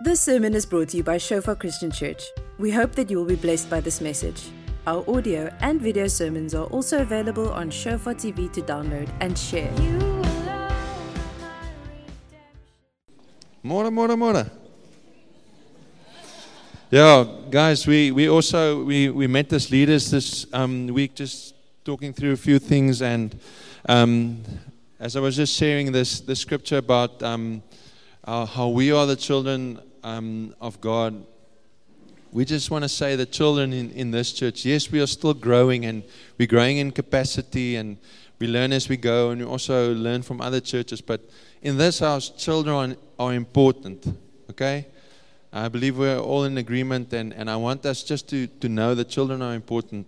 This sermon is brought to you by Shofar Christian Church. We hope that you will be blessed by this message. Our audio and video sermons are also available on Shofar TV to download and share. More, more, more. Yeah, guys, we, we also we, we met as leaders this um, week, just talking through a few things, and um, as I was just sharing this the scripture about um, uh, how we are the children um, of God, we just want to say that children in, in this church, yes, we are still growing and we're growing in capacity and we learn as we go and we also learn from other churches. But in this house, children are important, okay? I believe we're all in agreement, and, and I want us just to, to know that children are important.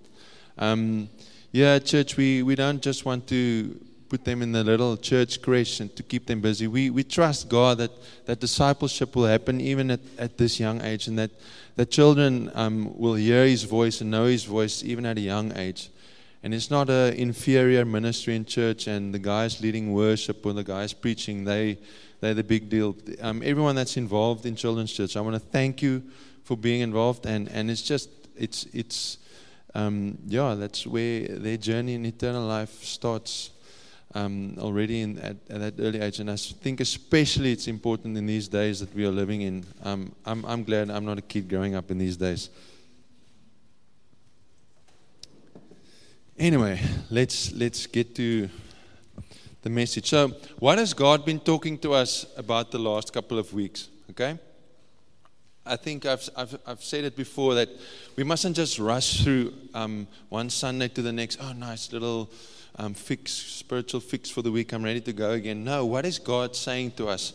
Um, yeah, church, we, we don't just want to put them in the little church creche and to keep them busy. We, we trust God that, that discipleship will happen even at, at this young age, and that, that children um, will hear His voice and know His voice even at a young age. And it's not an inferior ministry in church, and the guys leading worship or the guys preaching, they they're the big deal. Um, everyone that's involved in Children's Church, I want to thank you for being involved. And, and it's just, it's, it's um, yeah, that's where their journey in eternal life starts um, already in, at, at, that early age. And I think especially it's important in these days that we are living in. Um, I'm, I'm glad I'm not a kid growing up in these days. Anyway, let's, let's get to the message. So, what has God been talking to us about the last couple of weeks? Okay? I think I've, I've, I've said it before that we mustn't just rush through um, one Sunday to the next. Oh, nice little um, fix, spiritual fix for the week. I'm ready to go again. No, what is God saying to us?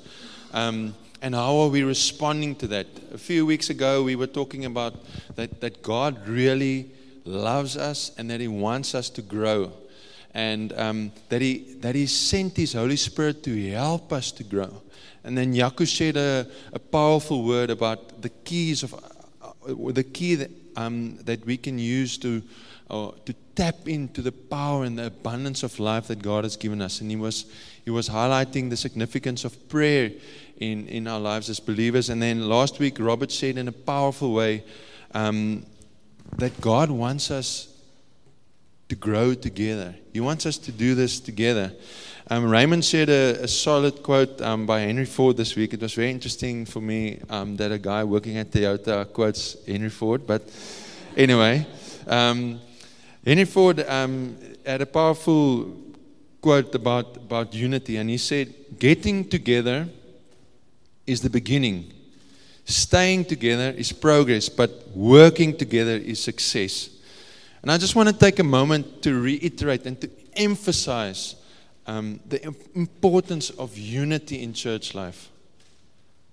Um, and how are we responding to that? A few weeks ago, we were talking about that, that God really loves us and that He wants us to grow and um, that, he, that He sent His Holy Spirit to help us to grow. And then Yaku shared a, a powerful word about the keys of uh, the key that, um, that we can use to, uh, to tap into the power and the abundance of life that God has given us. And he was, he was highlighting the significance of prayer in, in our lives as believers. And then last week, Robert said in a powerful way um, that God wants us to grow together. He wants us to do this together. Um, Raymond shared a, a solid quote um, by Henry Ford this week. It was very interesting for me um, that a guy working at Toyota quotes Henry Ford. But anyway, um, Henry Ford um, had a powerful quote about, about unity, and he said, Getting together is the beginning. Staying together is progress, but working together is success. And I just want to take a moment to reiterate and to emphasize um, the importance of unity in church life.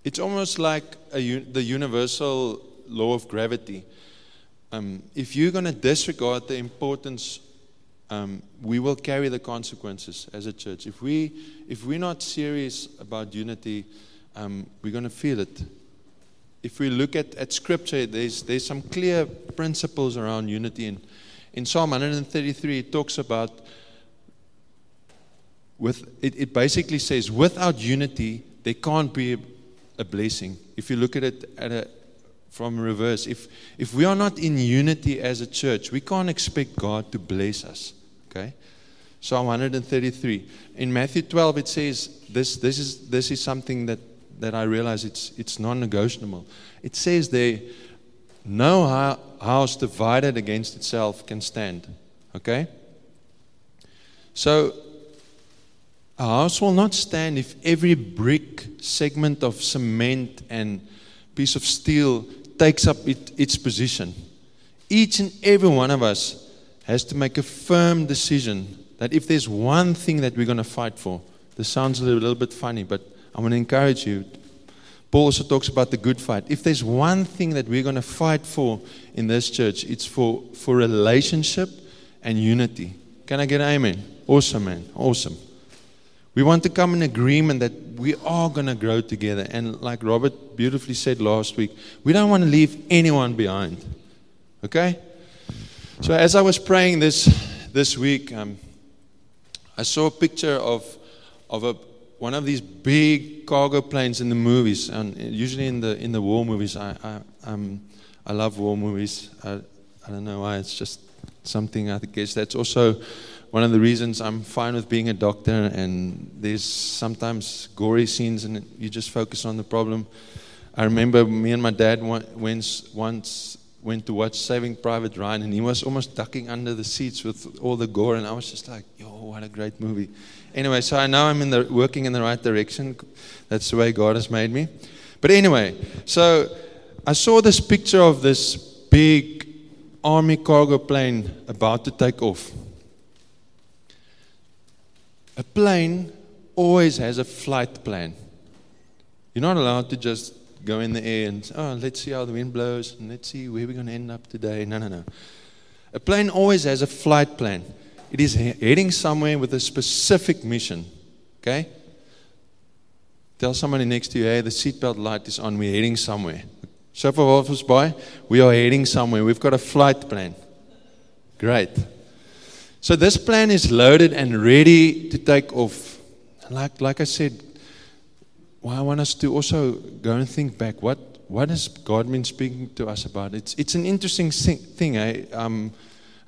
It's almost like a, the universal law of gravity. Um, if you're going to disregard the importance, um, we will carry the consequences as a church. If, we, if we're not serious about unity, um, we're going to feel it. If we look at, at Scripture, there's, there's some clear principles around unity. And in Psalm 133, it talks about, with, it, it basically says, without unity, there can't be a, a blessing. If you look at it at a, from reverse, if, if we are not in unity as a church, we can't expect God to bless us. Okay? Psalm 133. In Matthew 12, it says, this, this, is, this is something that, that I realize it's, it's non negotiable. It says there, no house divided against itself can stand. Okay? So, a house will not stand if every brick, segment of cement, and piece of steel takes up it, its position. Each and every one of us has to make a firm decision that if there's one thing that we're going to fight for, this sounds a little, bit funny, but I want to encourage you Paul also talks about the good fight. If there's one thing that we're going to fight for in this church, it's for, for relationship and unity. Can I get an amen? Awesome, man. Awesome. We want to come in agreement that we are going to grow together. And like Robert beautifully said last week, we don't want to leave anyone behind. Okay? So as I was praying this, this week, um, I saw a picture of, of a one of these big cargo planes in the movies, and usually in the in the war movies. I I, um, I love war movies. I, I don't know why. It's just something. I guess that's also one of the reasons I'm fine with being a doctor. And there's sometimes gory scenes, and you just focus on the problem. I remember me and my dad once once went to watch Saving Private Ryan, and he was almost ducking under the seats with all the gore, and I was just like, "Yo, what a great movie!" Anyway, so I know I'm in the working in the right direction. That's the way God has made me. But anyway, so I saw this picture of this big army cargo plane about to take off. A plane always has a flight plan. You're not allowed to just go in the air and, oh, let's see how the wind blows and let's see where we're going to end up today. No, no, no. A plane always has a flight plan. It is heading somewhere with a specific mission. Okay? Tell somebody next to you, hey, the seatbelt light is on. We're heading somewhere. Shofar Walvis Bay, we are heading somewhere. We've got a flight plan. Great. So this plan is loaded and ready to take off. Like, like I said, well, I want us to also go and think back. What, what has God been speaking to us about? It's, it's an interesting thing. Eh? Um,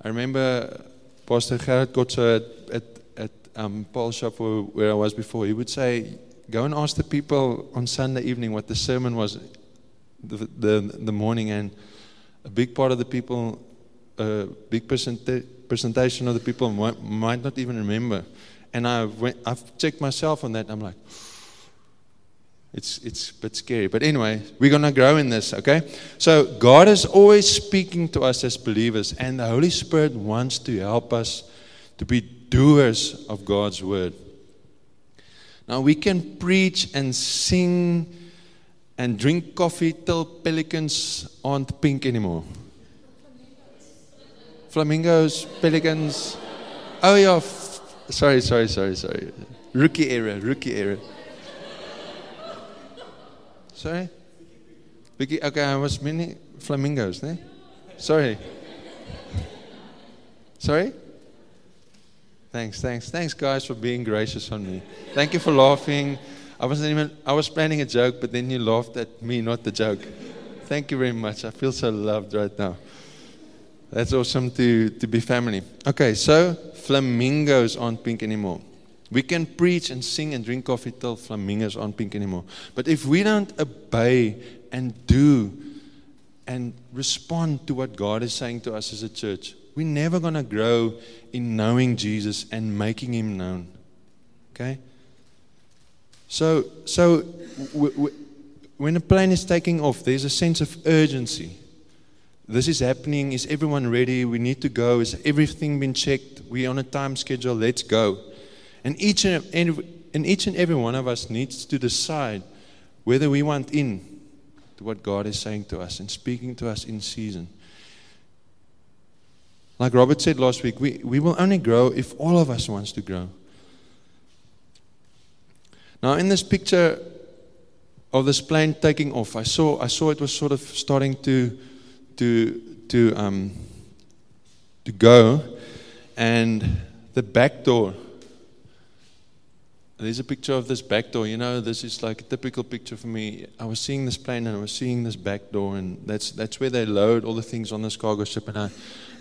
I remember Pastor Gerard Gotze at, at, at um, shop where I was before. He would say, Go and ask the people on Sunday evening what the sermon was the, the, the morning, and a big part of the people, a big percent, presentation of the people might, might not even remember. And I went, I've checked myself on that. I'm like, it's, it's a bit scary. But anyway, we're going to grow in this, okay? So, God is always speaking to us as believers, and the Holy Spirit wants to help us to be doers of God's word. Now, we can preach and sing and drink coffee till pelicans aren't pink anymore. Flamingos, pelicans. Oh, yeah. F- sorry, sorry, sorry, sorry. Rookie era, rookie era. Sorry? Okay, I was meaning flamingos, ne? Sorry. Sorry? Thanks, thanks, thanks, guys, for being gracious on me. Thank you for laughing. I wasn't even, I was planning a joke, but then you laughed at me, not the joke. Thank you very much. I feel so loved right now. That's awesome to, to be family. Okay, so flamingos aren't pink anymore. We can preach and sing and drink coffee till flamingos aren't pink anymore. But if we don't obey and do and respond to what God is saying to us as a church, we're never going to grow in knowing Jesus and making him known. Okay? So, so w- w- when a plane is taking off, there's a sense of urgency. This is happening. Is everyone ready? We need to go. Is everything been checked? We're on a time schedule. Let's go. And each and, every, and each and every one of us needs to decide whether we want in to what God is saying to us and speaking to us in season. Like Robert said last week, we, we will only grow if all of us wants to grow. Now, in this picture of this plane taking off, I saw, I saw it was sort of starting to, to, to, um, to go, and the back door. There's a picture of this back door. You know, this is like a typical picture for me. I was seeing this plane and I was seeing this back door, and that's that's where they load all the things on this cargo ship. And I,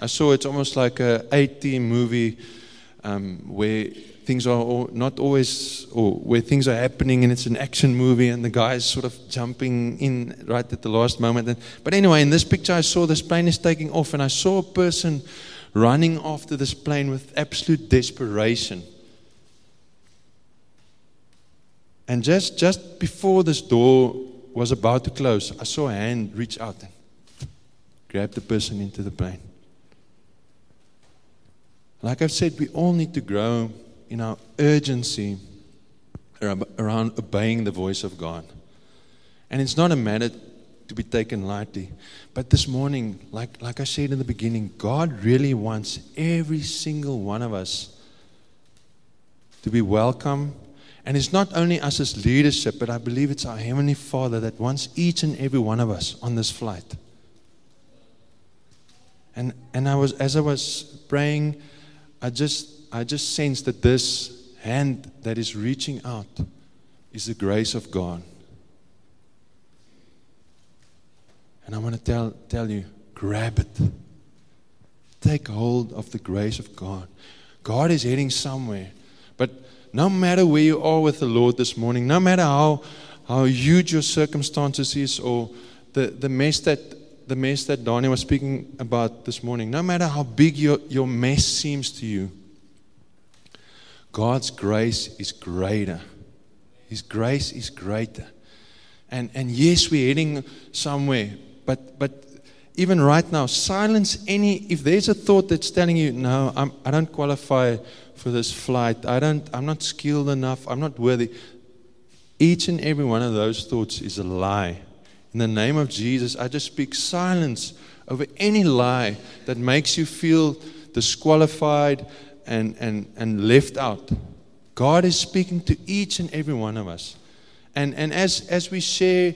I saw it's almost like a 80 movie um, where things are not always, or where things are happening and it's an action movie and the guy's sort of jumping in right at the last moment. But anyway, in this picture, I saw this plane is taking off and I saw a person running after this plane with absolute desperation. And just, just before this door was about to close, I saw a hand reach out and grab the person into the plane. Like I've said, we all need to grow in our urgency around obeying the voice of God. And it's not a matter to be taken lightly. But this morning, like, like I said in the beginning, God really wants every single one of us to be welcome. And it's not only us as leadership, but I believe it's our Heavenly Father that wants each and every one of us on this flight. And, and I was, as I was praying, I just I just sense that this hand that is reaching out is the grace of God. And I want to tell, tell you grab it. Take hold of the grace of God. God is heading somewhere. But no matter where you are with the Lord this morning, no matter how, how huge your circumstances is or the, the mess that the mess that Donnie was speaking about this morning, no matter how big your, your mess seems to you, God's grace is greater. His grace is greater. And, and yes, we're heading somewhere, but, but even right now, silence any, if there's a thought that's telling you, no, I'm, I don't qualify for this flight, I don't, I'm not skilled enough, I'm not worthy. Each and every one of those thoughts is a lie. In the name of Jesus, I just speak silence over any lie that makes you feel disqualified and, and, and left out. God is speaking to each and every one of us. And, and as, as we share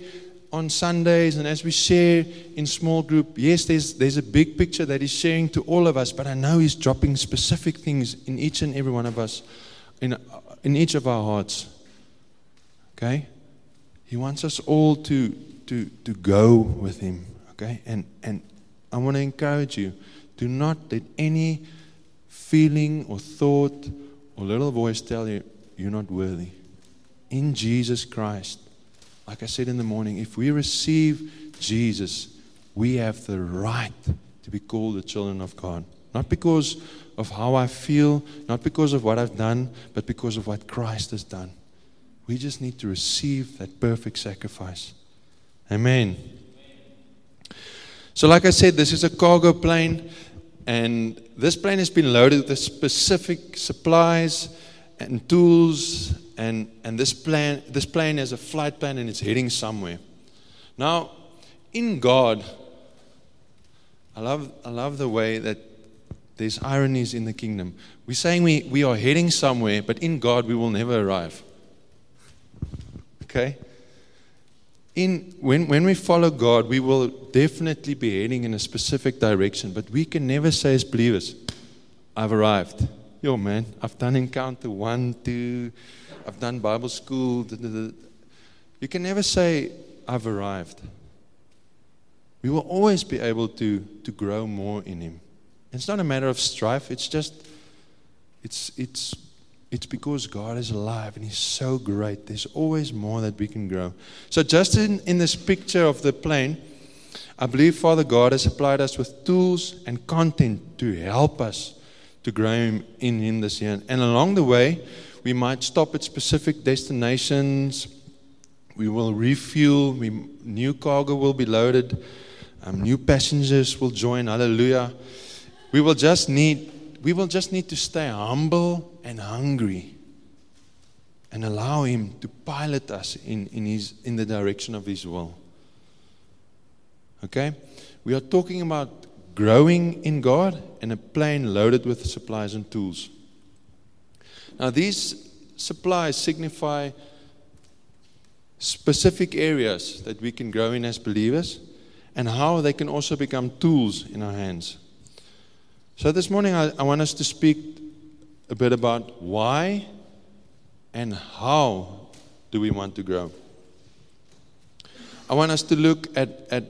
on Sundays and as we share in small group, yes, there's, there's a big picture that He's sharing to all of us, but I know He's dropping specific things in each and every one of us, in, in each of our hearts. Okay? He wants us all to, to, to go with Him. Okay? And, and I want to encourage you do not let any feeling or thought or little voice tell you you're not worthy. In Jesus Christ, like I said in the morning, if we receive Jesus, we have the right to be called the children of God. Not because of how I feel, not because of what I've done, but because of what Christ has done. We just need to receive that perfect sacrifice. Amen. So, like I said, this is a cargo plane, and this plane has been loaded with specific supplies and tools and, and this, plan, this plane has a flight plan and it's heading somewhere. Now, in God, I love, I love the way that there's ironies in the kingdom. We're saying we, we are heading somewhere, but in God we will never arrive. Okay? In, when, when we follow God, we will definitely be heading in a specific direction, but we can never say as believers, I've arrived. Yo, man, I've done encounter one, two, I've done Bible school. You can never say, I've arrived. We will always be able to, to grow more in Him. It's not a matter of strife, it's just, it's, it's, it's because God is alive and He's so great. There's always more that we can grow. So, just in, in this picture of the plane, I believe Father God has supplied us with tools and content to help us to grow in Him this year. And along the way, we might stop at specific destinations. We will refuel. We, new cargo will be loaded. Um, new passengers will join. Hallelujah. We will just need. We will just need to stay humble and hungry, and allow Him to pilot us in, in His in the direction of His will. Okay, we are talking about growing in God and a plane loaded with supplies and tools. Now, these supplies signify specific areas that we can grow in as believers and how they can also become tools in our hands. So, this morning, I, I want us to speak a bit about why and how do we want to grow. I want us to look at, at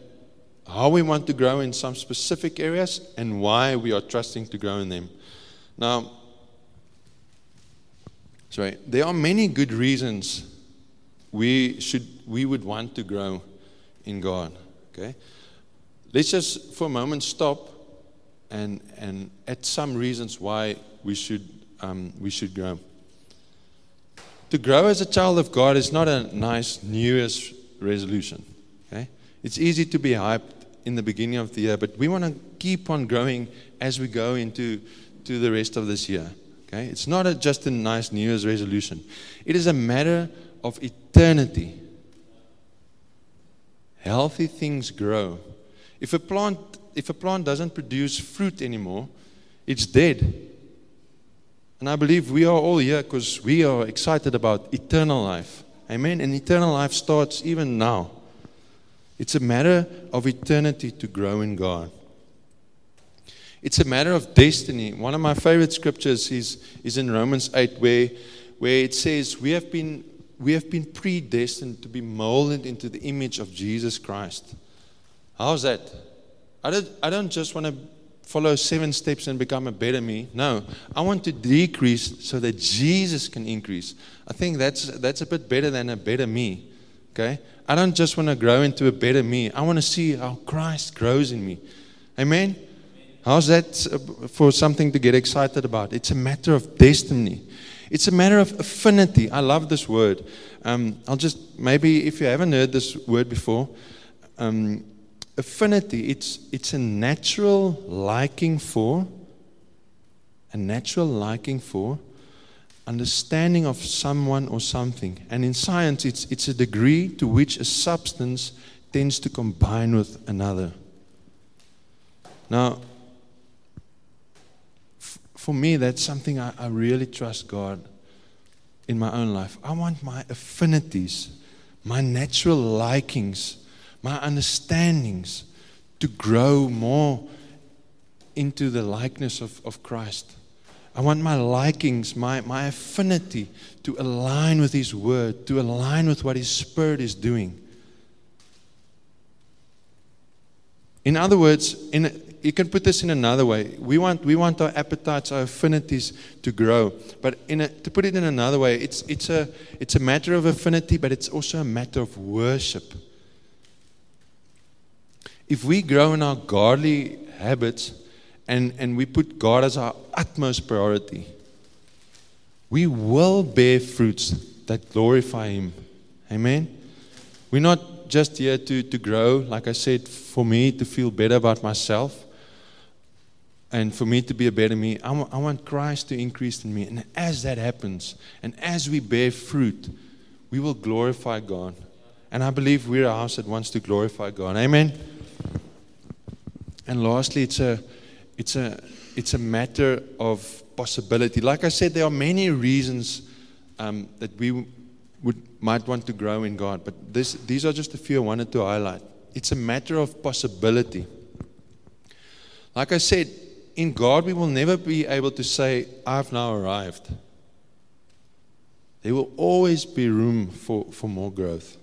how we want to grow in some specific areas and why we are trusting to grow in them. Now, Sorry, there are many good reasons we should we would want to grow in God. Okay, let's just for a moment stop and and add some reasons why we should um, we should grow. To grow as a child of God is not a nice New Year's resolution. Okay, it's easy to be hyped in the beginning of the year, but we want to keep on growing as we go into to the rest of this year. Okay? It's not a, just a nice New Year's resolution, it is a matter of eternity. Healthy things grow. If a plant, if a plant doesn't produce fruit anymore, it's dead. And I believe we are all here because we are excited about eternal life. Amen. And eternal life starts even now. It's a matter of eternity to grow in God. It's a matter of destiny. One of my favorite scriptures is, is in Romans 8, where, where it says, We have been we have been predestined to be molded into the image of Jesus Christ. How's that? I don't, I don't just want to follow seven steps and become a better me. No, I want to decrease so that Jesus can increase. I think that's, that's a bit better than a better me. Okay? I don't just want to grow into a better me. I want to see how Christ grows in me. Amen? How's that uh, for something to get excited about? It's a matter of destiny. It's a matter of affinity. I love this word. Um, I'll just, maybe if you haven't heard this word before, um, affinity, it's, it's a natural liking for, a natural liking for, understanding of someone or something. And in science, it's, it's a degree to which a substance tends to combine with another. Now, f- for me, that's something I, I really trust God in my own life. I want my affinities, my natural likings, my understandings to grow more into the likeness of, of Christ. I want my likings, my, my affinity to align with His Word, to align with what His Spirit is doing. In other words, in, you can put this in another way. We want, we want our appetites, our affinities to grow. But a, to put it in another way, it's, it's, a, it's a matter of affinity, but it's also a matter of worship. If we grow in our godly habits and, and we put God as our utmost priority, we will bear fruits that glorify Him. Amen? We're not just here to, to grow, like I said, for me to feel better about myself and for me to be a better me. I want, I want Christ to increase in me. And as that happens, and as we bear fruit, we will glorify God. And I believe we're a house that wants to glorify God. Amen? And lastly, it's a, it's a, it's a matter of possibility. Like I said, there are many reasons um, that we would, might want to grow in God, but this, these are just a few I wanted to highlight. It's a matter of possibility. Like I said, in God, we will never be able to say, I've now arrived. There will always be room for, for more growth.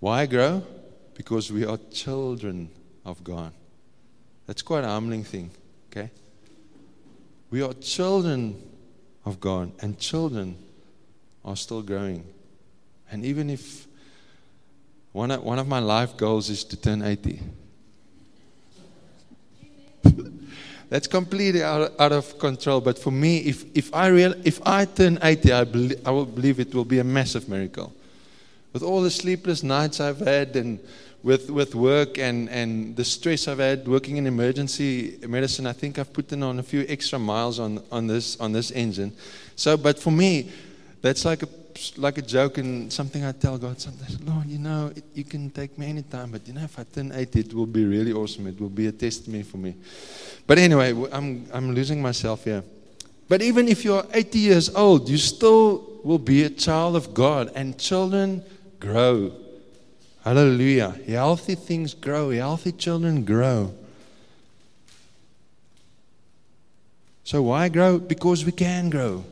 Why grow? Because we are children of God. That's quite a humbling thing, okay? We are children of God, and children are still growing. And even if one of, one of my life goals is to turn 80, that's completely out, out of control. But for me, if, if, I real, if I turn 80, I, believe, I will believe it will be a massive miracle. With all the sleepless nights I've had and with, with work and, and the stress I've had working in emergency medicine, I think I've put in on a few extra miles on, on, this, on this engine. So, but for me, that's like a, like a joke and something I tell God sometimes, Lord, you know, it, you can take me anytime, but you know, if I turn 80, it will be really awesome. It will be a testimony for me. But anyway, I'm, I'm losing myself here. But even if you're 80 years old, you still will be a child of God, and children grow Hallelujah. Healthy things grow, healthy children grow. So, why grow? Because we can grow.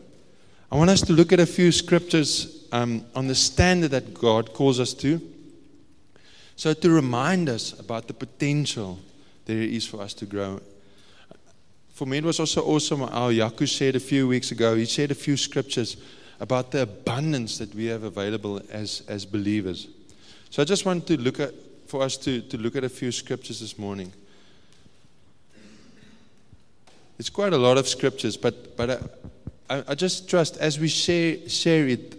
I want us to look at a few scriptures um, on the standard that God calls us to. So, to remind us about the potential there is for us to grow. For me, it was also awesome how Yaku shared a few weeks ago. He shared a few scriptures about the abundance that we have available as, as believers. So I just want to look at, for us to, to look at a few scriptures this morning. It's quite a lot of scriptures, but, but I, I just trust as we share, share it,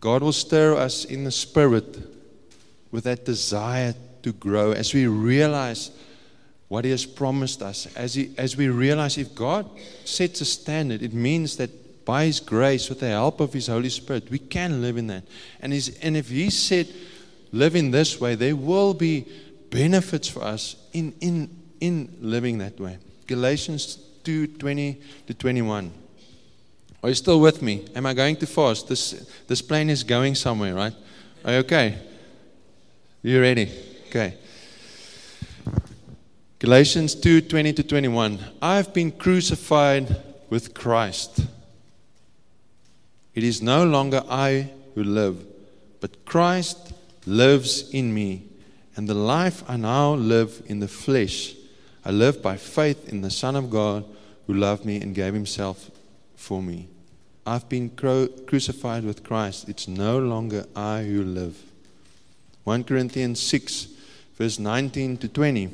God will stir us in the spirit with that desire to grow as we realize what He has promised us. As, he, as we realize if God sets a standard, it means that by His grace, with the help of His Holy Spirit, we can live in that. And, and if He said, live in this way, there will be benefits for us in, in, in living that way. Galatians 2 20 to 21. Are you still with me? Am I going too fast? This, this plane is going somewhere, right? Are you okay? You ready? Okay. Galatians 2 20 to 21. I have been crucified with Christ. It is no longer I who live, but Christ lives in me. And the life I now live in the flesh, I live by faith in the Son of God who loved me and gave himself for me. I've been cru- crucified with Christ. It's no longer I who live. 1 Corinthians 6, verse 19 to 20.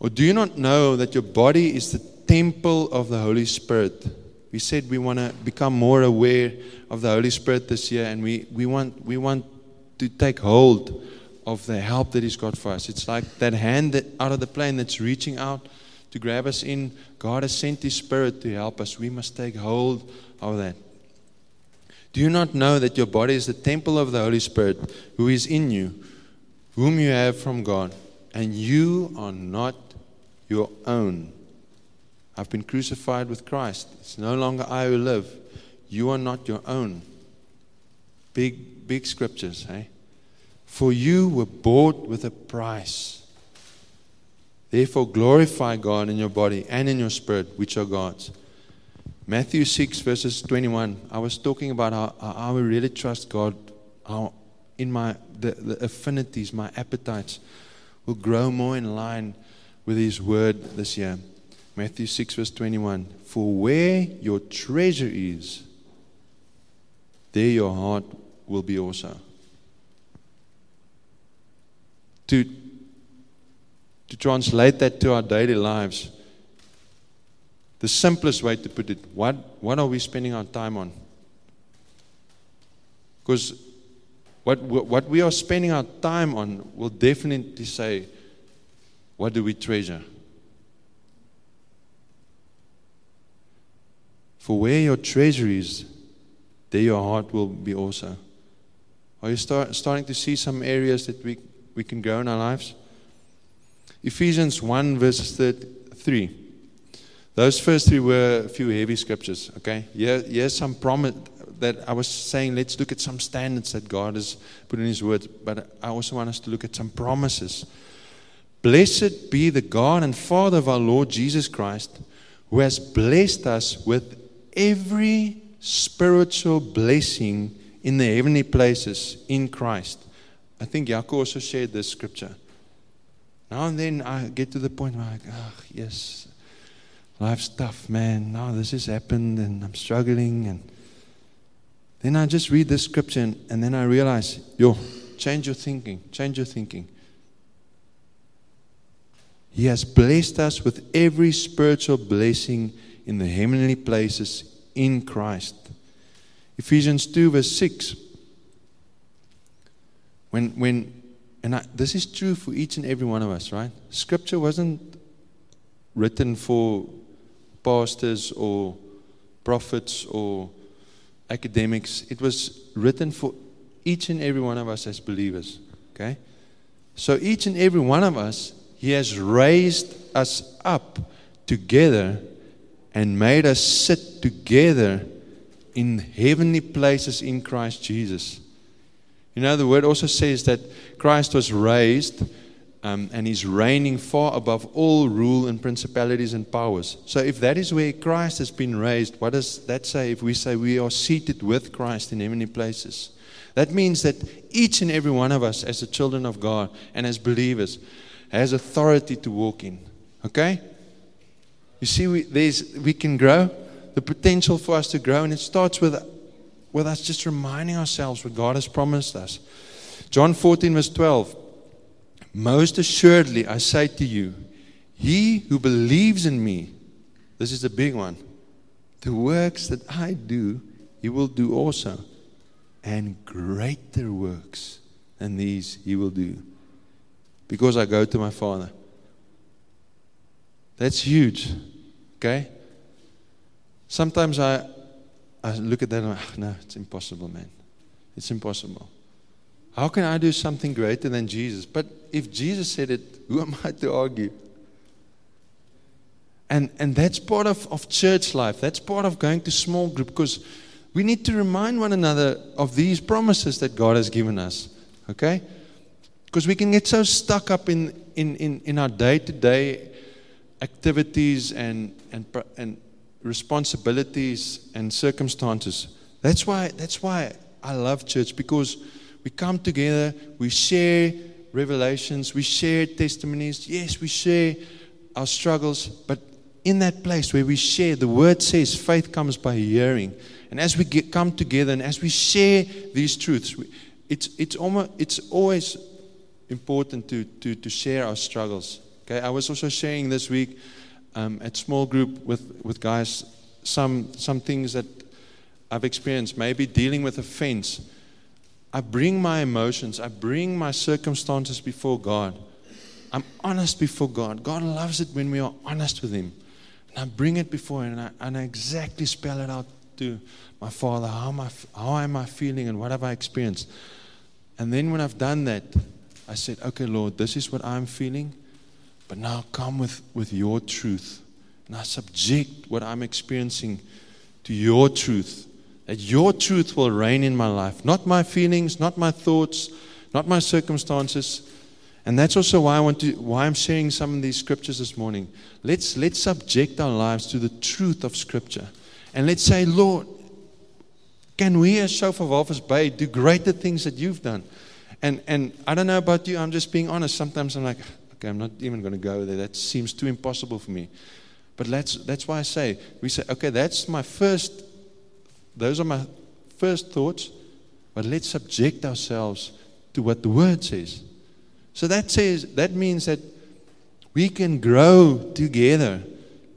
Or do you not know that your body is the temple of the Holy Spirit? We said we want to become more aware of the Holy Spirit this year, and we, we, want, we want to take hold of the help that He's got for us. It's like that hand that, out of the plane that's reaching out to grab us in. God has sent His Spirit to help us. We must take hold of that. Do you not know that your body is the temple of the Holy Spirit who is in you, whom you have from God, and you are not your own? I've been crucified with Christ. It's no longer I who live. You are not your own. Big, big scriptures, hey? For you were bought with a price. Therefore, glorify God in your body and in your spirit, which are God's. Matthew 6, verses 21. I was talking about how, how I really trust God, how in my the, the affinities, my appetites will grow more in line with His word this year. Matthew 6, verse 21. For where your treasure is, there your heart will be also. To, to translate that to our daily lives, the simplest way to put it, what, what are we spending our time on? Because what, what we are spending our time on will definitely say, what do we treasure? For where your treasure is, there your heart will be also. Are you start, starting to see some areas that we, we can grow in our lives? Ephesians 1, verse 3. Those first three were a few heavy scriptures, okay? Here, here's some promise that I was saying, let's look at some standards that God has put in His Word, but I also want us to look at some promises. Blessed be the God and Father of our Lord Jesus Christ, who has blessed us with every spiritual blessing in the heavenly places in Christ. I think Yaakov also shared this scripture. Now and then I get to the point where I'm like, oh, yes, life's tough, man. Now this has happened and I'm struggling. And then I just read this scripture and, and then I realize, yo, change your thinking, change your thinking. He has blessed us with every spiritual blessing in the heavenly places in Christ. Ephesians 2, verse 6. When, when, and I, this is true for each and every one of us, right? Scripture wasn't written for pastors or prophets or academics, it was written for each and every one of us as believers, okay? So each and every one of us, He has raised us up together and made us sit together in heavenly places in Christ Jesus. You know, the word also says that Christ was raised um, and he's reigning far above all rule and principalities and powers. So, if that is where Christ has been raised, what does that say if we say we are seated with Christ in heavenly places? That means that each and every one of us, as the children of God and as believers, has authority to walk in. Okay? You see, we, there's, we can grow, the potential for us to grow, and it starts with, with us just reminding ourselves what God has promised us. John 14, verse 12. Most assuredly, I say to you, he who believes in me, this is a big one, the works that I do, he will do also. And greater works than these he will do. Because I go to my Father. That's huge. Okay? Sometimes I, I look at that and like, ah, no, it's impossible, man. It's impossible. How can I do something greater than Jesus? But if Jesus said it, who am I to argue? And, and that's part of, of church life. That's part of going to small group because we need to remind one another of these promises that God has given us. Okay? Because we can get so stuck up in, in, in, in our day to day activities and, and, and responsibilities and circumstances That's why, that's why I love church because we come together, we share revelations, we share testimonies. Yes, we share our struggles, but in that place where we share, the word says faith comes by hearing. And as we get, come together and as we share these truths, we, it's, it's, almost, it's always important to, to, to share our struggles. Okay, I was also sharing this week um, at small group with, with guys some, some things that I've experienced, maybe dealing with offense. I bring my emotions, I bring my circumstances before God. I'm honest before God. God loves it when we are honest with Him. And I bring it before Him and I, and I exactly spell it out to my Father. How am, I, how am I feeling and what have I experienced? And then when I've done that, I said, okay, Lord, this is what I'm feeling. But now come with, with your truth. And I subject what I'm experiencing to your truth that your truth will reign in my life, not my feelings, not my thoughts, not my circumstances. And that's also why I want to why I'm sharing some of these scriptures this morning. Let's let's subject our lives to the truth of scripture. And let's say, Lord, can we as Shofar Walvis Bay do greater things that you've done? And and I don't know about you, I'm just being honest. Sometimes I'm like, okay, I'm not even going to go there. That seems too impossible for me. But that's that's why I say we say, okay, that's my first those are my first thoughts, but let's subject ourselves to what the word says. So that says that means that we can grow together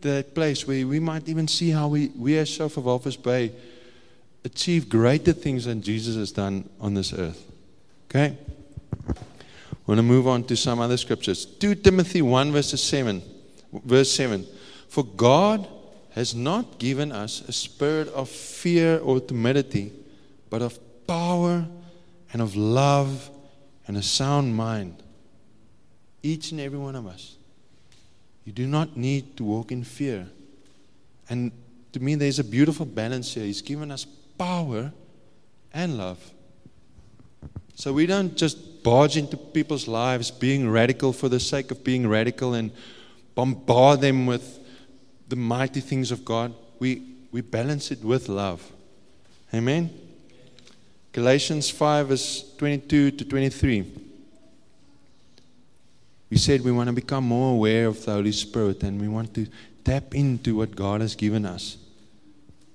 to that place where we might even see how we, we as Shofar Walvis Bay achieve greater things than Jesus has done on this earth. Okay? I want to move on to some other scriptures. 2 Timothy 1 verse 7. Verse 7. For God has not given us a spirit of fear or timidity, but of power and of love and a sound mind. Each and every one of us. You do not need to walk in fear. And to me, there's a beautiful balance here. He's given us power and love. So we don't just barge into people's lives being radical for the sake of being radical and bombard them with the mighty things of God, we, we balance it with love. Amen? Galatians 5, verse 22 to 23. We said we want to become more aware of the Holy Spirit and we want to tap into what God has given us.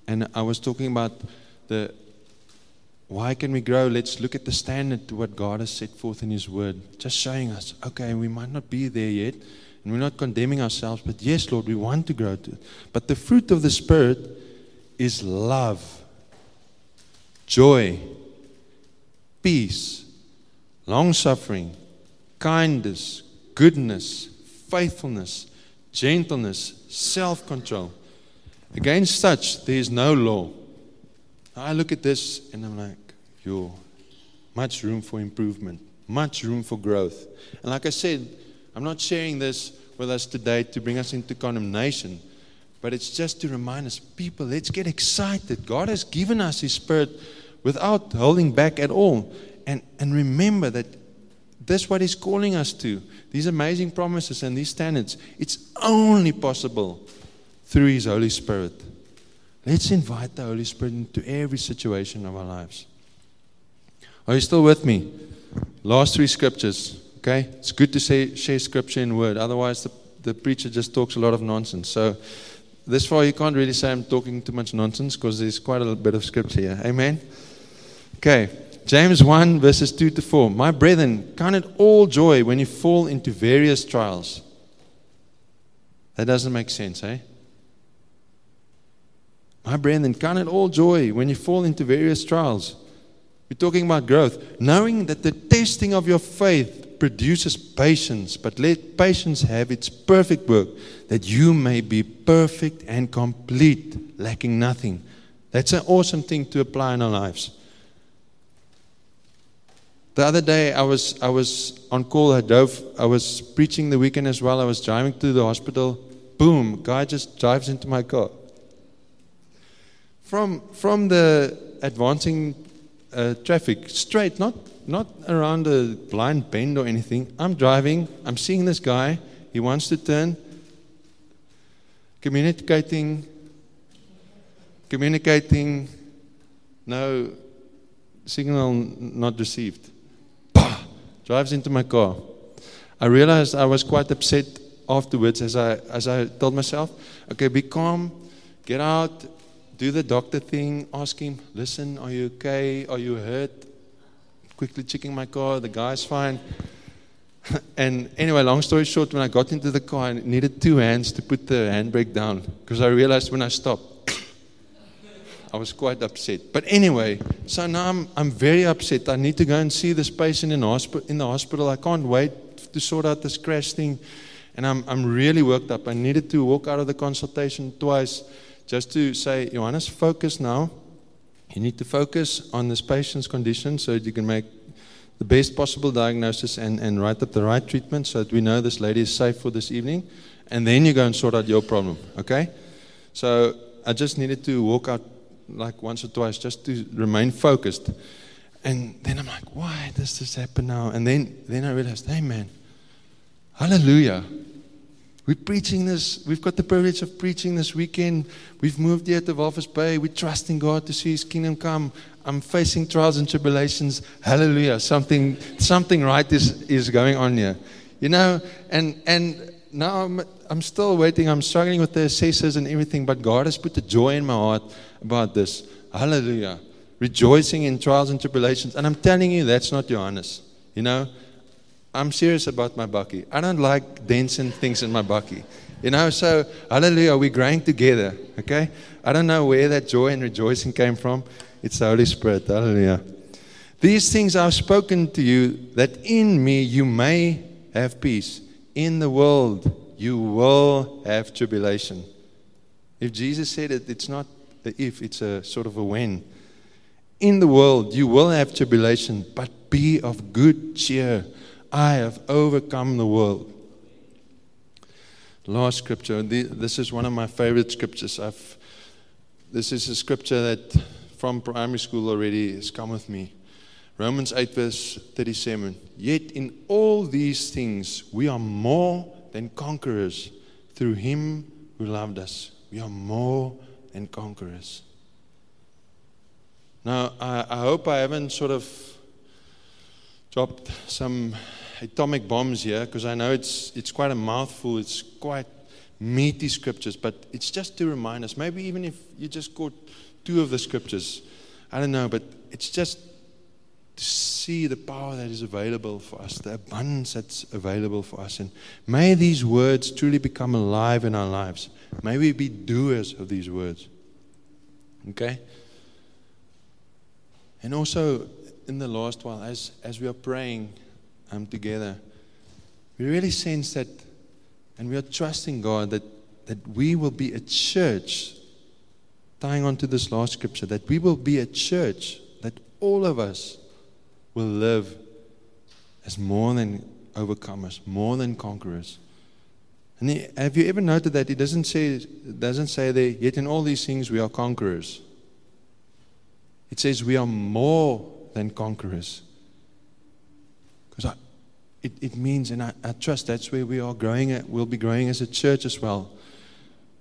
And I was talking about the why can we grow? Let's look at the standard to what God has set forth in His Word. Just showing us, okay, we might not be there yet, and we're not condemning ourselves, but yes, Lord, we want to grow to it. But the fruit of the Spirit is love, joy, peace, long suffering, kindness, goodness, faithfulness, gentleness, self control. Against such, there is no law. I look at this and I'm like, yo, much room for improvement, much room for growth. And like I said, I'm not sharing this with us today to bring us into condemnation, but it's just to remind us people, let's get excited. God has given us His Spirit without holding back at all. And, and remember that that's what He's calling us to. These amazing promises and these standards. It's only possible through His Holy Spirit. Let's invite the Holy Spirit into every situation of our lives. Are you still with me? Last three scriptures. Okay? It's good to say, share scripture in word. Otherwise, the, the preacher just talks a lot of nonsense. So, this far, you can't really say I'm talking too much nonsense because there's quite a bit of scripture here. Amen? Okay. James 1, verses 2 to 4. My brethren, count it all joy when you fall into various trials. That doesn't make sense, eh? My brethren, count it all joy when you fall into various trials. We're talking about growth. Knowing that the testing of your faith produces patience, but let patience have its perfect work, that you may be perfect and complete, lacking nothing. That's an awesome thing to apply in our lives. The other day, I was, I was on call at Dove. I was preaching the weekend as well. I was driving to the hospital. Boom, guy just drives into my car. From, from the advancing uh, traffic, straight, not not around a blind bend or anything. I'm driving, I'm seeing this guy, he wants to turn, communicating, communicating, no signal not received. Bah! Drives into my car. I realized I was quite upset afterwards as I, as I told myself, okay, be calm, get out, do the doctor thing, ask him, listen, are you okay? Are you hurt? Quickly checking my car, the guy's fine. and anyway, long story short, when I got into the car, I needed two hands to put the handbrake down because I realized when I stopped, I was quite upset. But anyway, so now I'm, I'm very upset. I need to go and see this patient in, hospi- in the hospital. I can't wait to sort out this crash thing. And I'm, I'm really worked up. I needed to walk out of the consultation twice just to say, Johannes, focus now. You need to focus on this patient's condition so that you can make the best possible diagnosis and, and write up the right treatment so that we know this lady is safe for this evening. And then you go and sort out your problem, okay? So I just needed to walk out like once or twice just to remain focused. And then I'm like, why does this happen now? And then, then I realized, hey man, hallelujah. We're preaching this. We've got the privilege of preaching this weekend. We've moved here to Walvis Bay. We're trusting God to see His kingdom come. I'm facing trials and tribulations. Hallelujah. Something, something right is, is going on here. You know, and, and now I'm, I'm still waiting. I'm struggling with the assessors and everything, but God has put the joy in my heart about this. Hallelujah. Rejoicing in trials and tribulations. And I'm telling you, that's not Johannes. You know, I'm serious about my bakkie. I don't like dancing things in my bakkie. You know, so hallelujah, we're growing together. Okay? I don't know where that joy and rejoicing came from. It's the Holy Spirit. Hallelujah. These things I've spoken to you, that in me you may have peace. In the world you will have tribulation. If Jesus said it, it's not the if, it's a sort of a when. In the world you will have tribulation, but be of good cheer. I have overcome the world. Last scripture. This is one of my favorite scriptures. I've, this is a scripture that from primary school already has come with me. Romans 8, verse 37. Yet in all these things we are more than conquerors through him who loved us. We are more than conquerors. Now, I, I hope I haven't sort of dropped some atomic bombs here because I know it's, it's quite a mouthful, it's quite meaty scriptures, but it's just to remind us. Maybe even if you just caught two of the scriptures, I don't know, but it's just to see the power that is available for us, the abundance that's available for us. And may these words truly become alive in our lives. May we be doers of these words. Okay? And also, in the last while, as, as we are praying um, together, we really sense that, and we are trusting God that, that we will be a church, tying on to this last scripture, that we will be a church, that all of us will live as more than overcomers, more than conquerors. And have you ever noted that he doesn't say, doesn't say there, yet in all these things we are conquerors. It says we are more than conquerors. Because it, it means, and I, I trust that's where we are growing, at, we'll be growing as a church as well.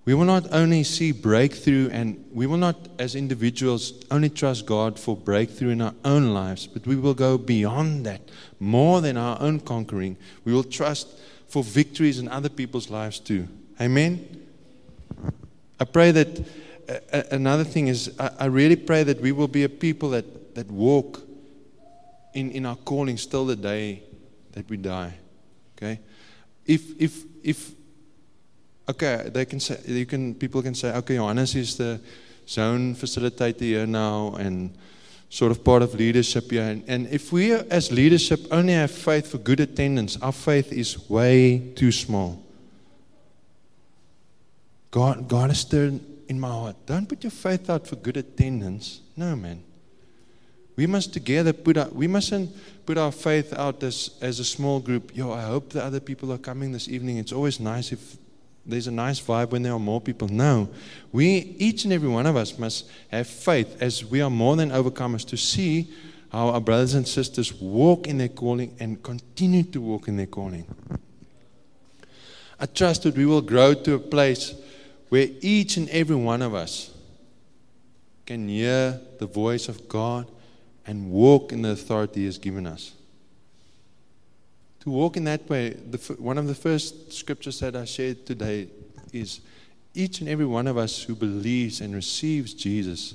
We will not only see breakthrough, and we will not, as individuals, only trust God for breakthrough in our own lives, but we will go beyond that, more than our own conquering. We will trust for victories in other people's lives too. Amen? I pray that uh, another thing is, I, I really pray that we will be a people that, that walk in, in our calling still the day that we die. Okay? If, if, if okay, they can say, you can, people can say, okay, Johannes is the zone facilitator here now and sort of part of leadership here. And, and if we as leadership only have faith for good attendance, our faith is way too small. God, God has stirred in my heart. Don't put your faith out for good attendance. No, man. We must together put our, we mustn't put our faith out as, as a small group. Yo, I hope the other people are coming this evening. It's always nice if there's a nice vibe when there are more people. No. We, each and every one of us, must have faith as we are more than overcomers to see how our brothers and sisters walk in their calling and continue to walk in their calling. I trust that we will grow to a place where each and every one of us can hear the voice of God and walk in the authority He has given us. To walk in that way, the, one of the first scriptures that I shared today is each and every one of us who believes and receives Jesus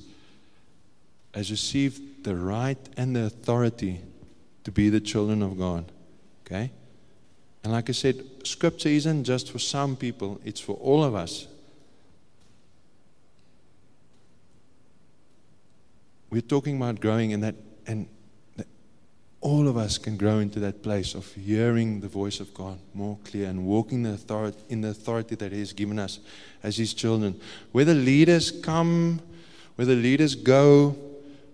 has received the right and the authority to be the children of God. Okay? And like I said, scripture isn't just for some people, it's for all of us. We're talking about growing in that, and that all of us can grow into that place of hearing the voice of God more clear and walking the authority, in the authority that He has given us as His children. Whether leaders come, whether leaders go,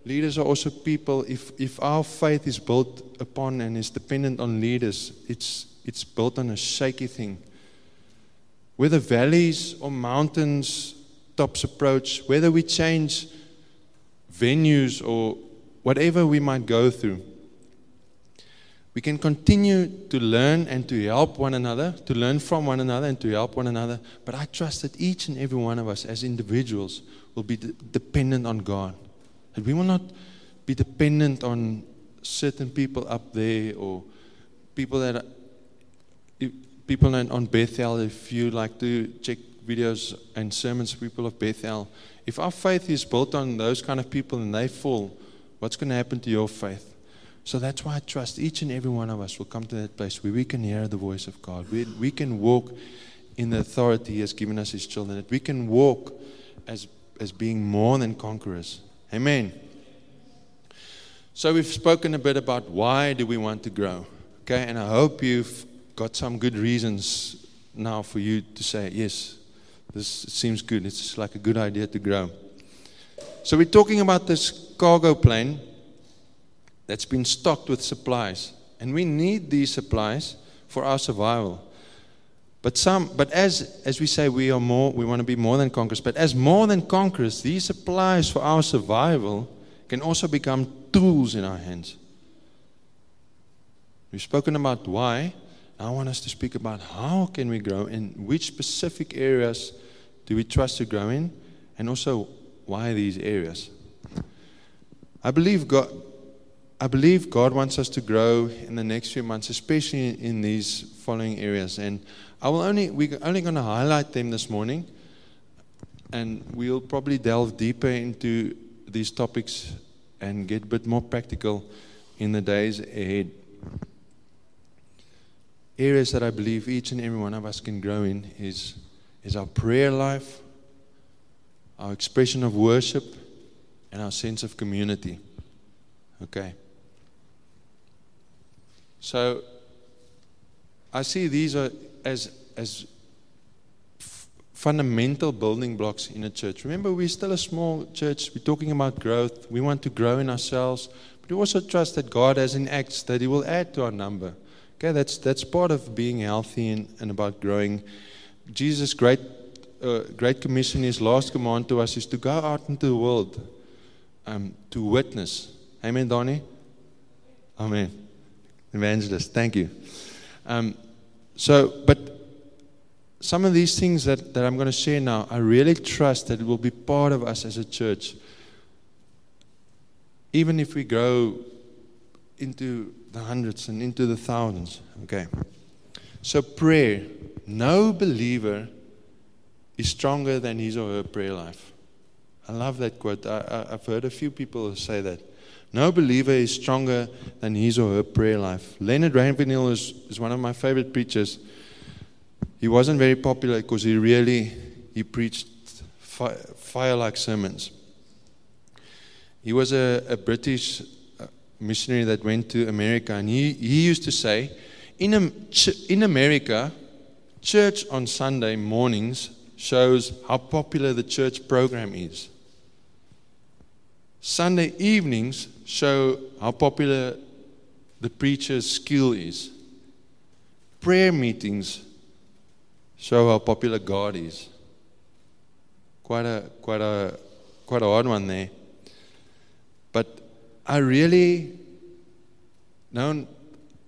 leaders are also people. If, if our faith is built upon and is dependent on leaders, it's, it's built on a shaky thing. Whether valleys or mountains tops approach, whether we change venues or whatever we might go through, we can continue to learn and to help one another, to learn from one another and to help one another. But I trust that each and every one of us as individuals will be de- dependent on God. That we will not be dependent on certain people up there or people that are, people on Bethel. If you like to check videos and sermons, people of Bethel, if our faith is built on those kind of people and they fall, what's going to happen to your faith? So that's why I trust each and every one of us will come to that place where we can hear the voice of God. We, we can walk in the authority He has given us, His children. That we can walk as, as being more than conquerors. Amen. So we've spoken a bit about why do we want to grow. Okay, and I hope you've got some good reasons now for you to say, yes, this seems good. It's like a good idea to grow. So we're talking about this cargo plane that's been stocked with supplies. And we need these supplies for our survival. But some but as as we say we are more we want to be more than conquerors, but as more than conquerors, these supplies for our survival can also become tools in our hands. We've spoken about why. I want us to speak about how can we grow in which specific areas do we trust to grow in and also why these areas. I believe God I believe God wants us to grow in the next few months, especially in these following areas. And I will only we're only going to highlight them this morning, and we'll probably delve deeper into these topics and get a bit more practical in the days ahead. Areas that I believe each and every one of us can grow in is, is our prayer life, our expression of worship, and our sense of community. Okay. So I see these are as, as f- fundamental building blocks in a church. Remember, we're still a small church. We're talking about growth. We want to grow in ourselves. But we also trust that God has in acts that He will add to our number. Okay, that's, that's part of being healthy and, and about growing. Jesus' great, uh, great commission, His last command to us is to go out into the world um, to witness. Amen, Donnie? Amen. Evangelist, thank you. Um, so, but some of these things that, that I'm going to share now, I really trust that it will be part of us as a church. Even if we grow into the hundreds and into the thousands. Okay. So, prayer. No believer is stronger than his or her prayer life. I love that quote. I, have heard a few people say that. No believer is stronger than his or her prayer life. Leonard Ravenhill is, is one of my favorite preachers. He wasn't very popular because he really he preached fire like sermons. He was a, a British missionary that went to America, and he, he used to say, in, in America, church on Sunday mornings shows how popular the church program is. Sunday evenings show how popular the preacher's skill is. Prayer meetings show how popular God is. Quite a quite a quite a hard one there. But I really don't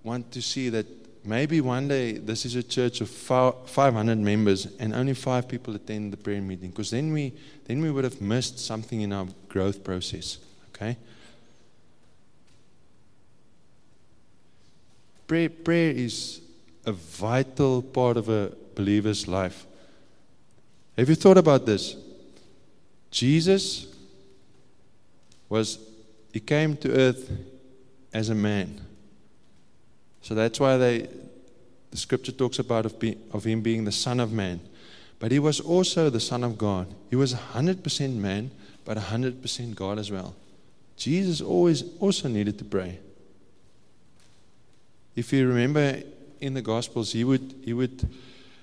want to see that maybe one day this is a church of 500 members and only five people attend the prayer meeting because then we, then we would have missed something in our growth process. Okay? Prayer, prayer is a vital part of a believer's life. Have you thought about this? Jesus was, he came to earth as a man. So that's why they, the scripture talks about of, be, of him being the Son of Man. But he was also the Son of God. He was 100% man, but 100% God as well. Jesus always also needed to pray. If you remember in the Gospels, he would, he would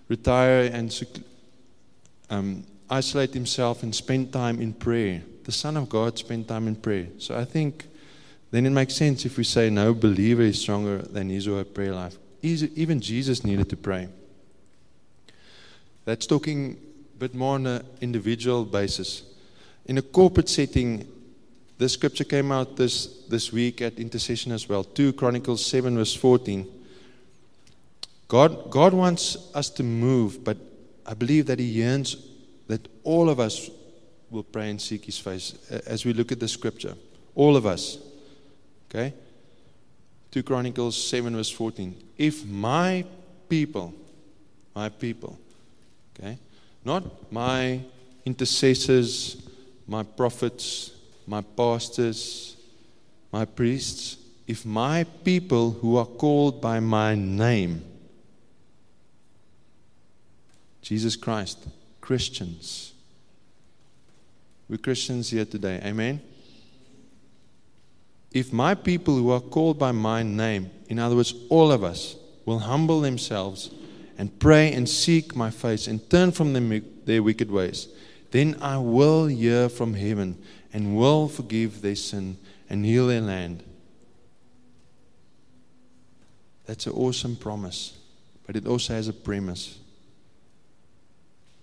retire and um, isolate himself and spend time in prayer. The Son of God spent time in prayer. So I think then it makes sense if we say no believer is stronger than his or her prayer life. Even Jesus needed to pray. That's talking a bit more on an individual basis. In a corporate setting, the scripture came out this, this week at intercession as well. 2 Chronicles 7, verse 14. God, God wants us to move, but I believe that He yearns that all of us will pray and seek His face uh, as we look at the scripture. All of us. Okay? 2 Chronicles 7, verse 14. If my people, my people, okay, not my intercessors, my prophets, my pastors, my priests, if my people who are called by my name, Jesus Christ, Christians, we're Christians here today, amen? If my people who are called by my name, in other words, all of us, will humble themselves and pray and seek my face and turn from their wicked ways, then I will hear from heaven and will forgive their sin and heal their land. That's an awesome promise, but it also has a premise.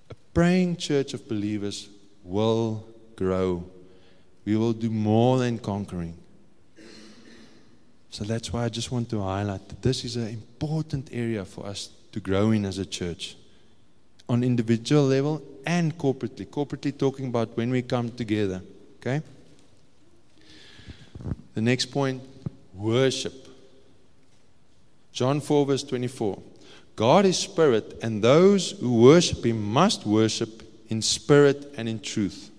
A praying church of believers will grow. We will do more than conquering. So that's why I just want to highlight that this is an important area for us to grow in as a church on individual level and corporately. Corporately talking about when we come together. Okay? The next point worship. John 4, verse 24. God is spirit, and those who worship him must worship in spirit and in truth.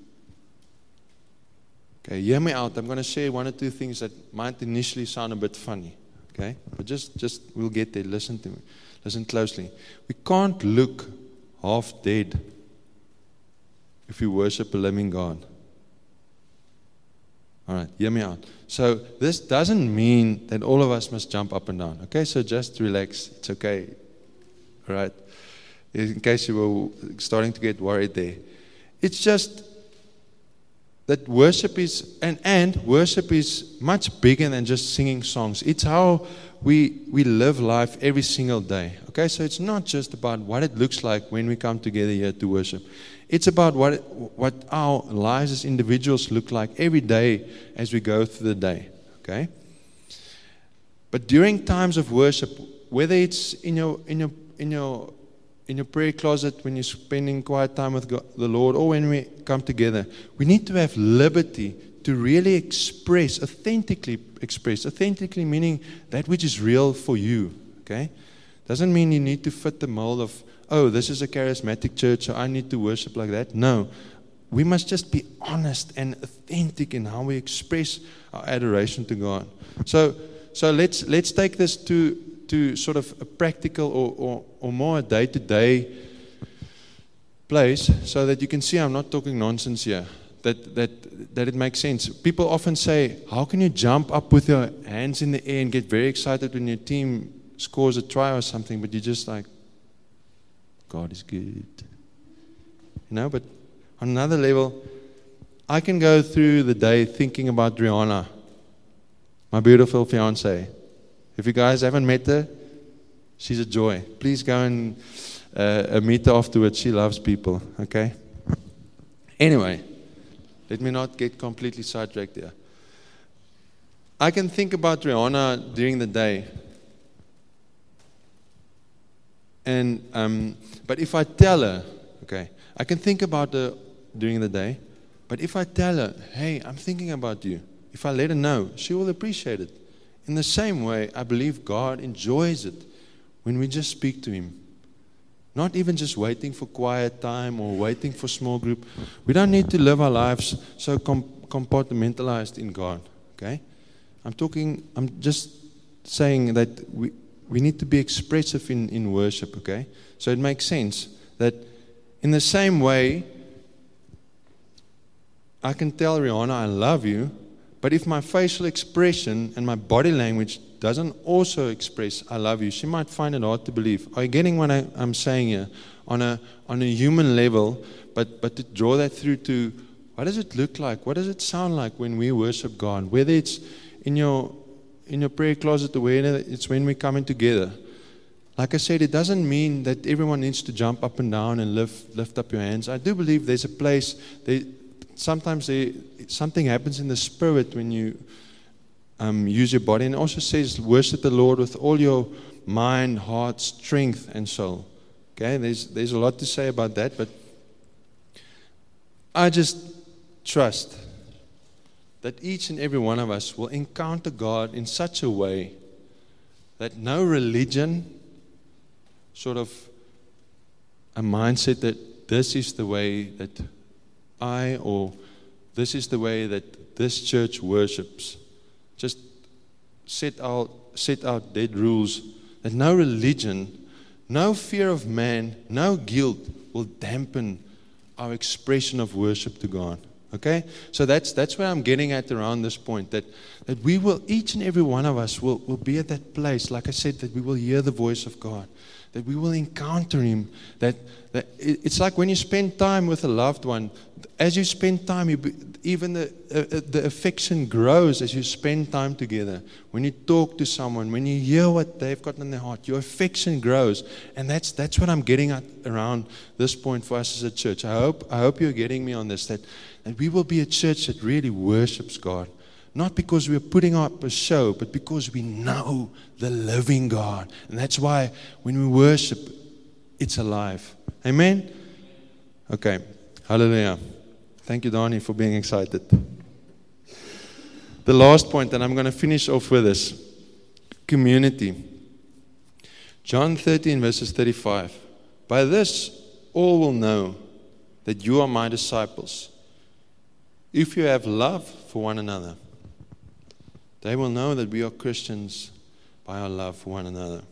Okay, hear me out. I'm going to share one or two things that might initially sound a bit funny. Okay? But just, just we'll get there. Listen to me. Listen closely. We can't look half dead if we worship a living God. All right, hear me out. So, this doesn't mean that all of us must jump up and down. Okay, so just relax. It's okay. All right. In case you were starting to get worried there, it's just that worship is, and, and worship is much bigger than just singing songs. It's how we, we live life every single day. Okay, so it's not just about what it looks like when we come together here to worship. It's about what, it, what our lives as individuals look like every day as we go through the day. Okay? But during times of worship, whether it's in your, in your, in your in your prayer closet when you're spending quiet time with God, the Lord or when we come together. We need to have liberty to really express, authentically express, authentically meaning that which is real for you. Okay? Doesn't mean you need to fit the mold of, oh, this is a charismatic church, so I need to worship like that. No. We must just be honest and authentic in how we express our adoration to God. So, so let's, let's take this to to sort of a practical or, or, or more day to day place so that you can see I'm not talking nonsense here. That, that, that it makes sense. People often say, How can you jump up with your hands in the air and get very excited when your team scores a try or something, but you're just like, God is good. You know, but on another level, I can go through the day thinking about Rihanna, my beautiful fiance, if you guys haven't met her, she's a joy. Please go and uh, meet her afterwards. She loves people, okay? Anyway, let me not get completely sidetracked there. I can think about Rihanna during the day. And um, but if I tell her, okay, I can think about her during the day. But if I tell her, hey, I'm thinking about you, if I let her know, she will appreciate it. In the same way, I believe God enjoys it when we just speak to Him. Not even just waiting for quiet time or waiting for small group. We don't need to live our lives so com- compartmentalized in God. Okay? I'm talking, I'm just saying that we, we need to be expressive in, in worship, okay? So it makes sense that in the same way, I can tell Rihanna I love you, but if my facial expression and my body language doesn't also express I love you, she might find it hard to believe. Are you getting what I, am saying here? On a, on a human level, but, but to draw that through to what does it look like? What does it sound like when we worship God? Whether it's in your, in your prayer closet or whether it's when we're coming together. Like I said, it doesn't mean that everyone needs to jump up and down and lift, lift up your hands. I do believe there's a place, there, sometimes there, something happens in the spirit when you um, use your body. And also says, worship the Lord with all your mind, heart, strength, and soul. Okay, there's, there's a lot to say about that, but I just trust that each and every one of us will encounter God in such a way that no religion, sort of a mindset that this is the way that I or this is the way that this church worships. Just set out, set out dead rules that no religion, no fear of man, no guilt will dampen our expression of worship to God. Okay? So that's, that's where I'm getting at around this point that, that we will, each and every one of us will, will be at that place, like I said, that we will hear the voice of God, that we will encounter Him. That, that it's like when you spend time with a loved one, as you spend time, you be, even the, uh, uh, the affection grows as you spend time together. When you talk to someone, when you hear what they've got in their heart, your affection grows. And that's, that's what I'm getting at around this point for us as a church. I hope, I hope you're getting me on this, that, that we will be a church that really worships God. Not because we're putting up a show, but because we know the living God. And that's why when we worship, it's alive. Amen? Okay. Hallelujah. Thank you, Donnie, for being excited. The last point, and I'm going to finish off with this community. John 13, verses 35. By this, all will know that you are my disciples. If you have love for one another, they will know that we are Christians by our love for one another.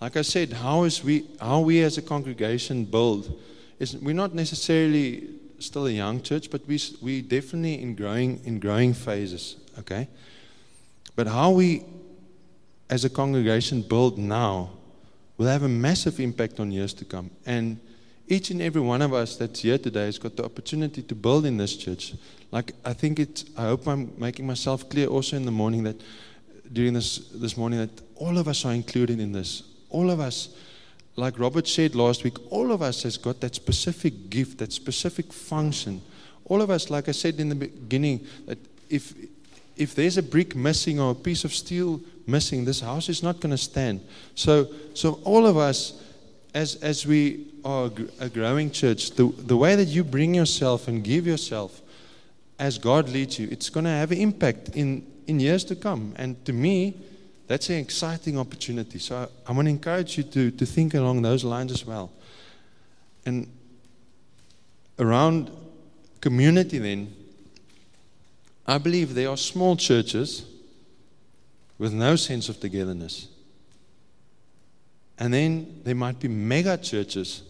Like I said, how is we how we as a congregation build is we're not necessarily still a young church, but we we definitely in growing in growing phases. Okay, but how we as a congregation build now will have a massive impact on years to come. And each and every one of us that's here today has got the opportunity to build in this church. Like I think it's I hope I'm making myself clear also in the morning that during this this morning that all of us are included in this. All of us like Robert said last week, all of us has got that specific gift, that specific function. All of us, like I said in the beginning, that if if there's a brick missing or a piece of steel missing, this house is not going to stand. So, so all of us, as as we are a growing church, the the way that you bring yourself and give yourself, as God leads you, it's going to have an impact in in years to come. And to me, that's an exciting opportunity. So I, I want to encourage you to, to think along those lines as well. And around community, then, I believe there are small churches with no sense of togetherness. And then there might be mega churches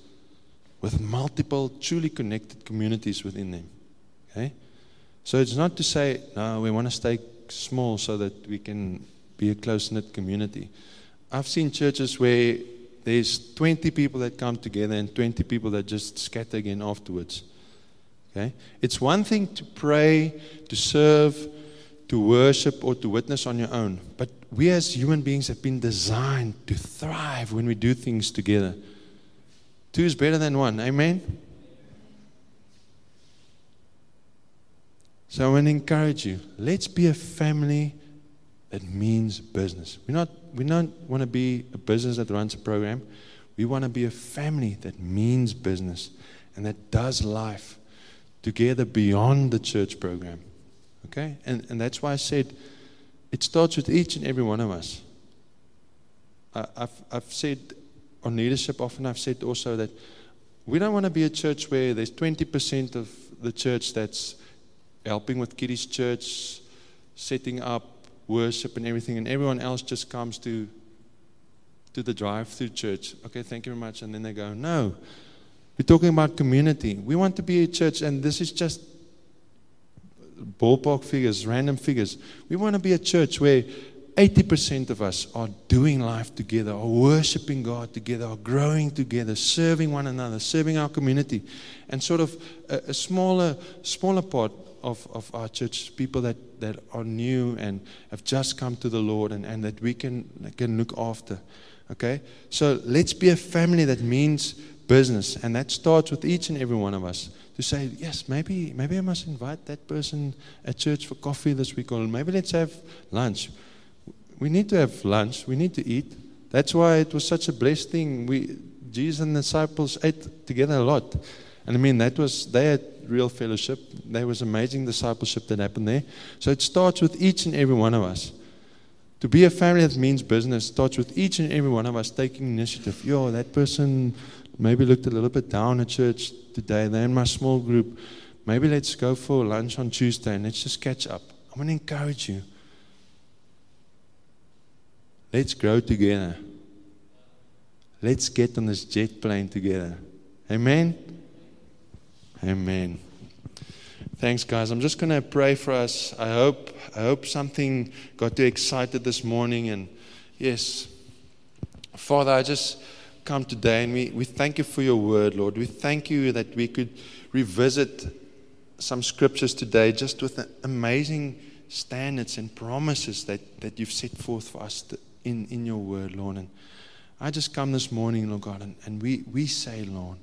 with multiple, truly connected communities within them. Okay? So it's not to say, no, we want to stay small so that we can be a close knit community. I've seen churches where there's 20 people that come together and 20 people that just scatter again afterwards. Okay? It's one thing to pray, to serve, to worship, or to witness on your own. But we as human beings have been designed to thrive when we do things together. Two is better than one. Amen? So I want to encourage you let's be a family that means business. We're not, we don't want to be a business that runs a program. We want to be a family that means business and that does life together beyond the church program. Okay? And, and that's why I said it starts with each and every one of us. I, I've, I've said on leadership often, I've said also that we don't want to be a church where there's 20% of the church that's helping with kiddies' church, setting up worship and everything, and everyone else just comes to to the drive-through church. Okay, thank you very much, and then they go, no. We're talking about community. We want to be a church, and this is just ballpark figures, random figures. We want to be a church where 80% of us are doing life together, are worshiping God together, are growing together, serving one another, serving our community. And sort of a, a smaller, smaller part of, of our church, people that, that are new and have just come to the Lord and, and that we can, can look after. Okay? So let's be a family that means business. And that starts with each and every one of us to say, yes, maybe, maybe I must invite that person at church for coffee this week, or maybe let's have lunch. We need to have lunch, we need to eat. That's why it was such a blessed thing. We, Jesus and the disciples ate together a lot. And I mean, that was, they had real fellowship. There was amazing discipleship that happened there. So it starts with each and every one of us. To be a family that means business starts with each and every one of us taking initiative. Yo, that person maybe looked a little bit down at church today. They're in my small group. Maybe let's go for lunch on Tuesday and let's just catch up. I want to encourage you. Let's grow together. Let's get on this jet plane together. Amen. Amen. Thanks, guys. I'm just going to pray for us. I hope, I hope something got you excited this morning. And yes, Father, I just come today and we, we thank you for your word, Lord. We thank you that we could revisit some scriptures today just with amazing standards and promises that, that you've set forth for us in, in your word, Lord. And I just come this morning, Lord God, and, and we, we say, Lord,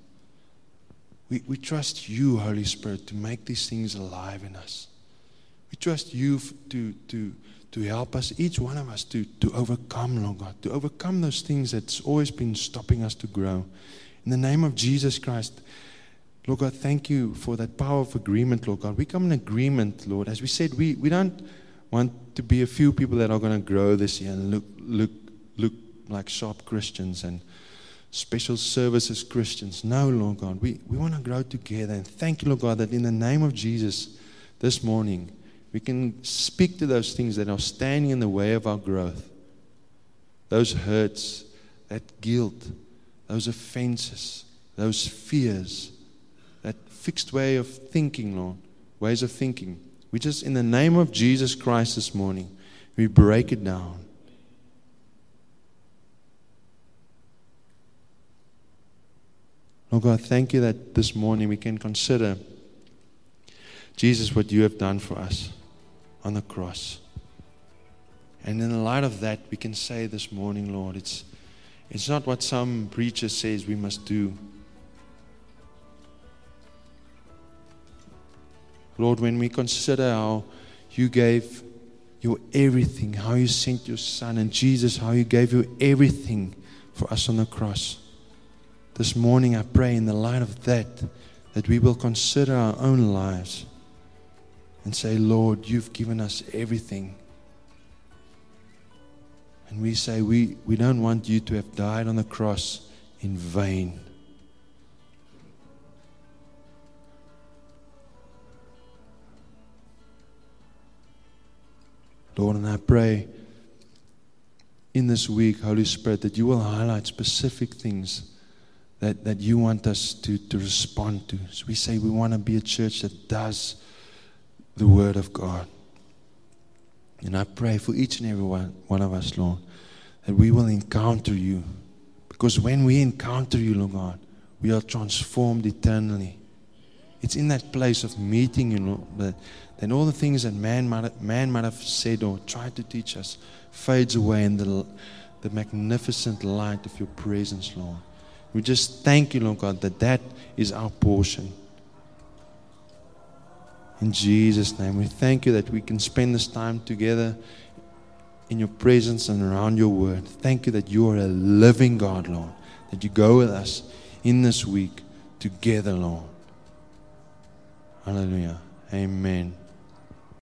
we, we trust you, Holy Spirit, to make these things alive in us. We trust you to, to, to help us, each one of us, to, to overcome, Lord God, to overcome those things that's always been stopping us to grow. In the name of Jesus Christ, Lord God, thank you for that power of agreement, Lord God. We come in agreement, Lord. As we said, we, we don't want to be a few people that are going to grow this year and look, look, look like sharp Christians and special services Christians. No, Lord God. We, we want to grow together. And thank you, Lord God, that in the name of Jesus this morning, we can speak to those things that are standing in the way of our growth. Those hurts, that guilt, those offenses, those fears, that fixed way of thinking, Lord, ways of thinking. We just, in the name of Jesus Christ this morning, we break it down. Lord God, thank you that this morning we can consider, Jesus, what you have done for us on the cross. And in the light of that, we can say this morning, Lord, it's, it's not what some preacher says we must do. Lord, when we consider how you gave your everything, how you sent your Son, and Jesus, how you gave you everything for us on the cross. This morning, I pray in the light of that, that we will consider our own lives and say, Lord, you've given us everything. And we say, we, we don't want you to have died on the cross in vain. Lord, and I pray in this week, Holy Spirit, that you will highlight specific things that, that you want us to, to respond to. So we say we want to be a church that does the Word of God. And I pray for each and every one, one of us, Lord, that we will encounter you. Because when we encounter you, Lord God, we are transformed eternally. It's in that place of meeting you, Lord, that then all the things that man might, man might have said or tried to teach us fades away in the, the magnificent light of your presence, Lord. We just thank you, Lord God, that that is our portion. In Jesus' name, we thank you that we can spend this time together in your presence and around your word. Thank you that you are a living God, Lord, that you go with us in this week together, Lord. Hallelujah. Amen.